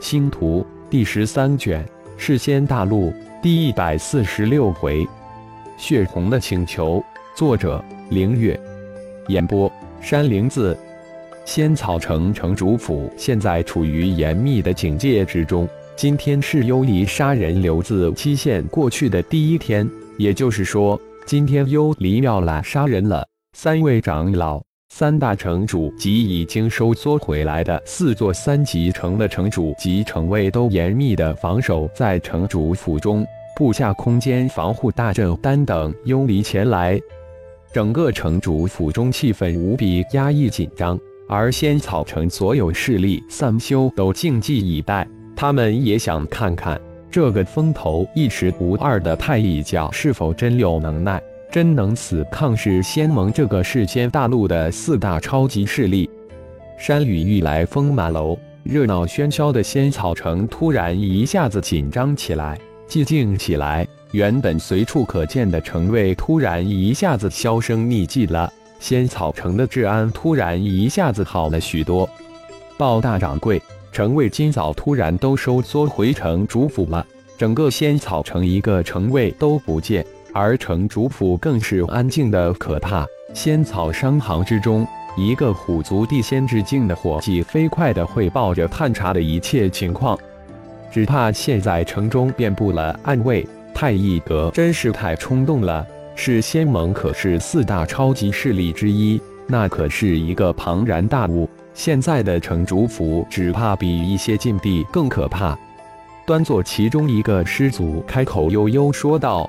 星图第十三卷，世仙大陆第一百四十六回，血红的请求。作者：凌月。演播：山灵子。仙草城城主府现在处于严密的警戒之中。今天是幽离杀人留字期限过去的第一天，也就是说，今天幽离要来杀人了。三位长老。三大城主及已经收缩回来的四座三级城的城主及城卫都严密的防守在城主府中，布下空间防护大阵，单等幽离前来。整个城主府中气氛无比压抑紧张，而仙草城所有势力散修都静寂以待，他们也想看看这个风头一时无二的太乙教是否真有能耐。真能死抗世仙盟这个世间大陆的四大超级势力？山雨欲来风满楼，热闹喧嚣的仙草城突然一下子紧张起来，寂静起来。原本随处可见的城卫突然一下子销声匿迹了，仙草城的治安突然一下子好了许多。鲍大掌柜，城卫今早突然都收缩回城主府了，整个仙草城一个城卫都不见。而城主府更是安静的可怕。仙草商行之中，一个虎族地仙之境的伙计飞快的汇报着探查的一切情况。只怕现在城中遍布了暗卫，太一阁真是太冲动了。是仙盟，可是四大超级势力之一，那可是一个庞然大物。现在的城主府，只怕比一些禁地更可怕。端坐其中一个师祖开口悠悠说道。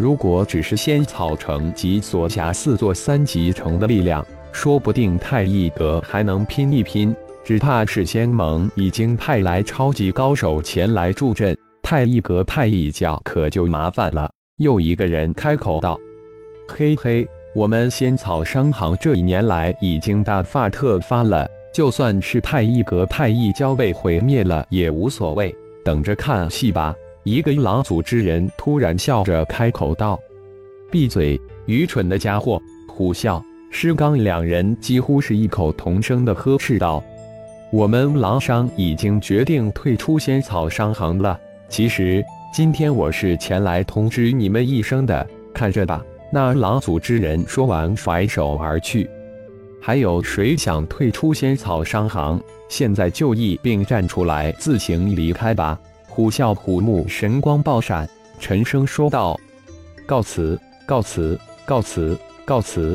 如果只是仙草城及所辖四座三级城的力量，说不定太一阁还能拼一拼。只怕是仙盟已经派来超级高手前来助阵，太一阁、太一教可就麻烦了。又一个人开口道：“嘿嘿，我们仙草商行这一年来已经大发特发了，就算是太一阁、太一教被毁灭了也无所谓，等着看戏吧。”一个狼族之人突然笑着开口道：“闭嘴，愚蠢的家伙！”虎啸、师刚两人几乎是异口同声的呵斥道：“我们狼商已经决定退出仙草商行了。其实今天我是前来通知你们一声的，看着吧。”那狼族之人说完，甩手而去。还有谁想退出仙草商行？现在就义并站出来，自行离开吧。虎啸虎目神光爆闪，沉声说道：“告辞，告辞，告辞，告辞。”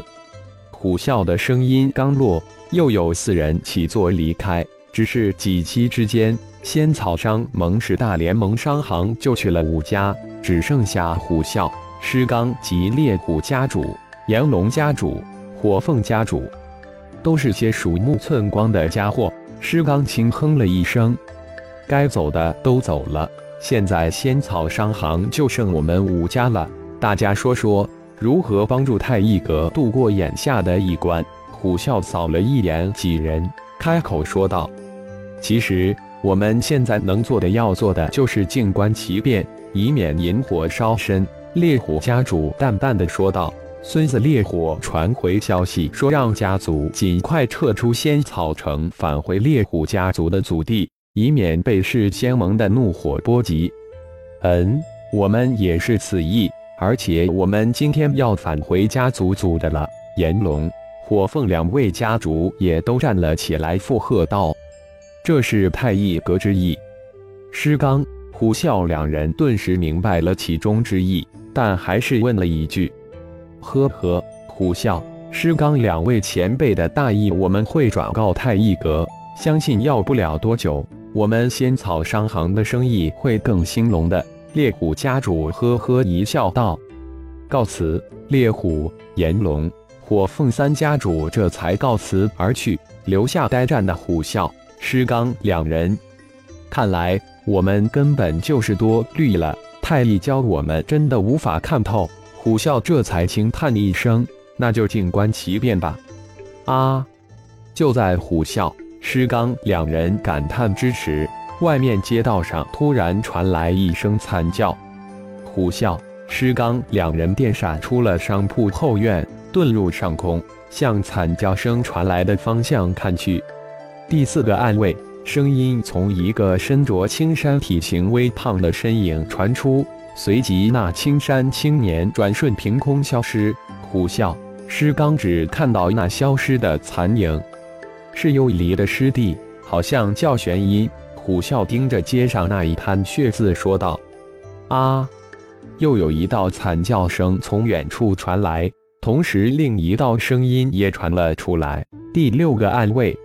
虎啸的声音刚落，又有四人起坐离开。只是几期之间，仙草商盟十大联盟商行就去了五家，只剩下虎啸、狮刚及猎虎家主、炎龙家主、火凤家主，都是些鼠目寸光的家伙。狮刚轻哼了一声。该走的都走了，现在仙草商行就剩我们五家了。大家说说如何帮助太一阁度过眼下的一关？虎啸扫了一眼几人，开口说道：“其实我们现在能做的、要做的，就是静观其变，以免引火烧身。”烈虎家主淡淡的说道：“孙子烈火传回消息，说让家族尽快撤出仙草城，返回烈虎家族的祖地。”以免被弑仙盟的怒火波及。嗯，我们也是此意。而且我们今天要返回家族组的了。炎龙、火凤两位家主也都站了起来，附和道：“这是太一阁之意。”师刚、虎啸两人顿时明白了其中之意，但还是问了一句：“呵呵，虎啸、师刚两位前辈的大意，我们会转告太一阁。相信要不了多久。”我们仙草商行的生意会更兴隆的。烈虎家主呵呵一笑，道：“告辞。”烈虎、炎龙、火凤三家主这才告辞而去，留下呆站的虎啸、师刚两人。看来我们根本就是多虑了。太一教我们真的无法看透。虎啸这才轻叹一声：“那就静观其变吧。”啊！就在虎啸。施刚两人感叹之时，外面街道上突然传来一声惨叫。虎啸、施刚两人电闪出了商铺后院，遁入上空，向惨叫声传来的方向看去。第四个暗卫声音从一个身着青衫、体型微胖的身影传出，随即那青衫青年转瞬凭空消失。虎啸，施刚只看到那消失的残影，是幽离的师弟，好像叫玄一。虎啸盯着街上那一滩血渍说道：“啊！”又有一道惨叫声从远处传来，同时另一道声音也传了出来。第六个暗卫。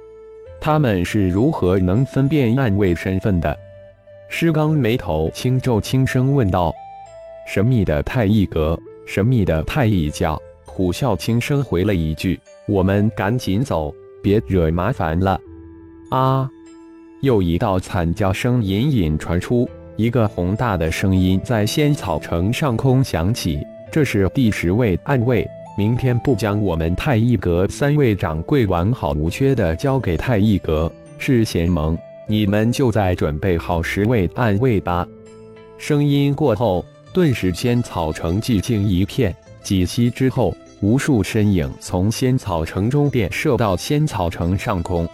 他们是如何能分辨暗卫身份的？师刚眉头轻皱，轻声问道：“神秘的太一阁，神秘的太一教。”虎啸轻声回了一句：“我们赶紧走，别惹麻烦了。”啊！又一道惨叫声隐隐传出，一个宏大的声音在仙草城上空响起：“这是第十位暗卫。”明天不将我们太一阁三位掌柜完好无缺的交给太一阁，是贤盟，你们就在准备好十位暗卫吧。声音过后，顿时仙草城寂静一片。几息之后，无数身影从仙草城中便射到仙草城上空。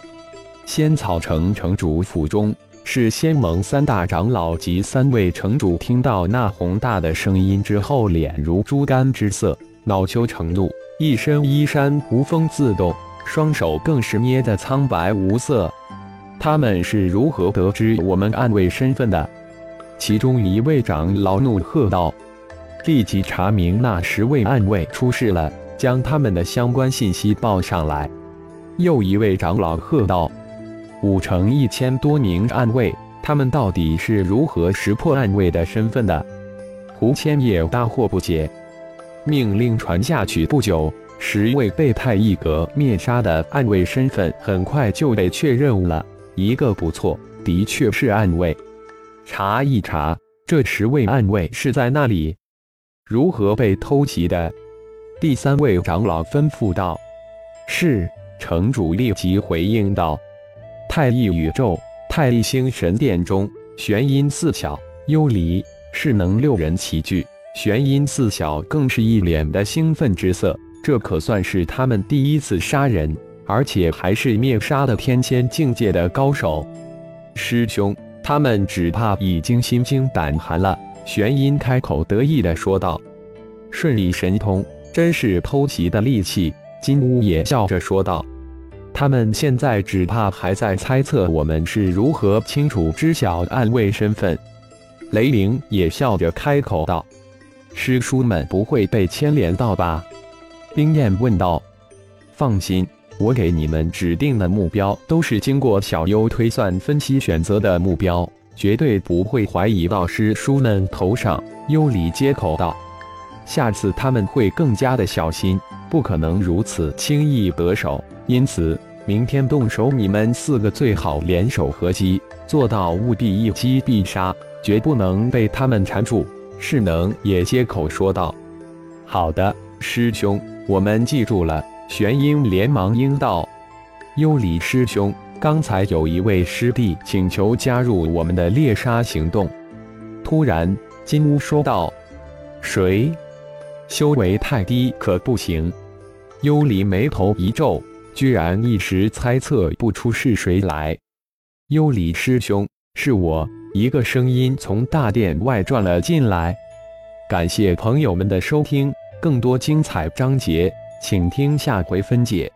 仙草城城主府中，是仙盟三大长老及三位城主听到那宏大的声音之后，脸如猪肝之色。恼羞成怒，一身衣衫无风自动，双手更是捏得苍白无色。他们是如何得知我们暗卫身份的？其中一位长老怒喝道：“立即查明那十位暗卫出事了，将他们的相关信息报上来。”又一位长老喝道：“五城一千多名暗卫，他们到底是如何识破暗卫的身份的？”胡千也大惑不解。命令传下去不久，十位被太一阁灭杀的暗卫身份很快就被确认了。一个不错，的确是暗卫。查一查，这十位暗卫是在那里？如何被偷袭的？第三位长老吩咐道：“是。”城主立即回应道：“太一宇宙，太一星神殿中，玄阴四巧，幽离，势能六人齐聚。”玄阴四小更是一脸的兴奋之色，这可算是他们第一次杀人，而且还是灭杀的天仙境界的高手。师兄，他们只怕已经心惊胆寒了。玄阴开口得意的说道：“顺利神通，真是偷袭的利器。”金乌也笑着说道：“他们现在只怕还在猜测我们是如何清楚知晓暗卫身份。”雷灵也笑着开口道。师叔们不会被牵连到吧？冰燕问道。放心，我给你们指定的目标都是经过小优推算分析选择的目标，绝对不会怀疑到师叔们头上。幽离接口道。下次他们会更加的小心，不可能如此轻易得手。因此，明天动手，你们四个最好联手合击，做到务必一击必杀，绝不能被他们缠住。势能也接口说道：“好的，师兄，我们记住了。”玄阴连忙应道：“幽离师兄，刚才有一位师弟请求加入我们的猎杀行动。”突然，金乌说道：“谁？修为太低，可不行。”幽离眉头一皱，居然一时猜测不出是谁来。幽离师兄，是我。一个声音从大殿外传了进来，感谢朋友们的收听，更多精彩章节，请听下回分解。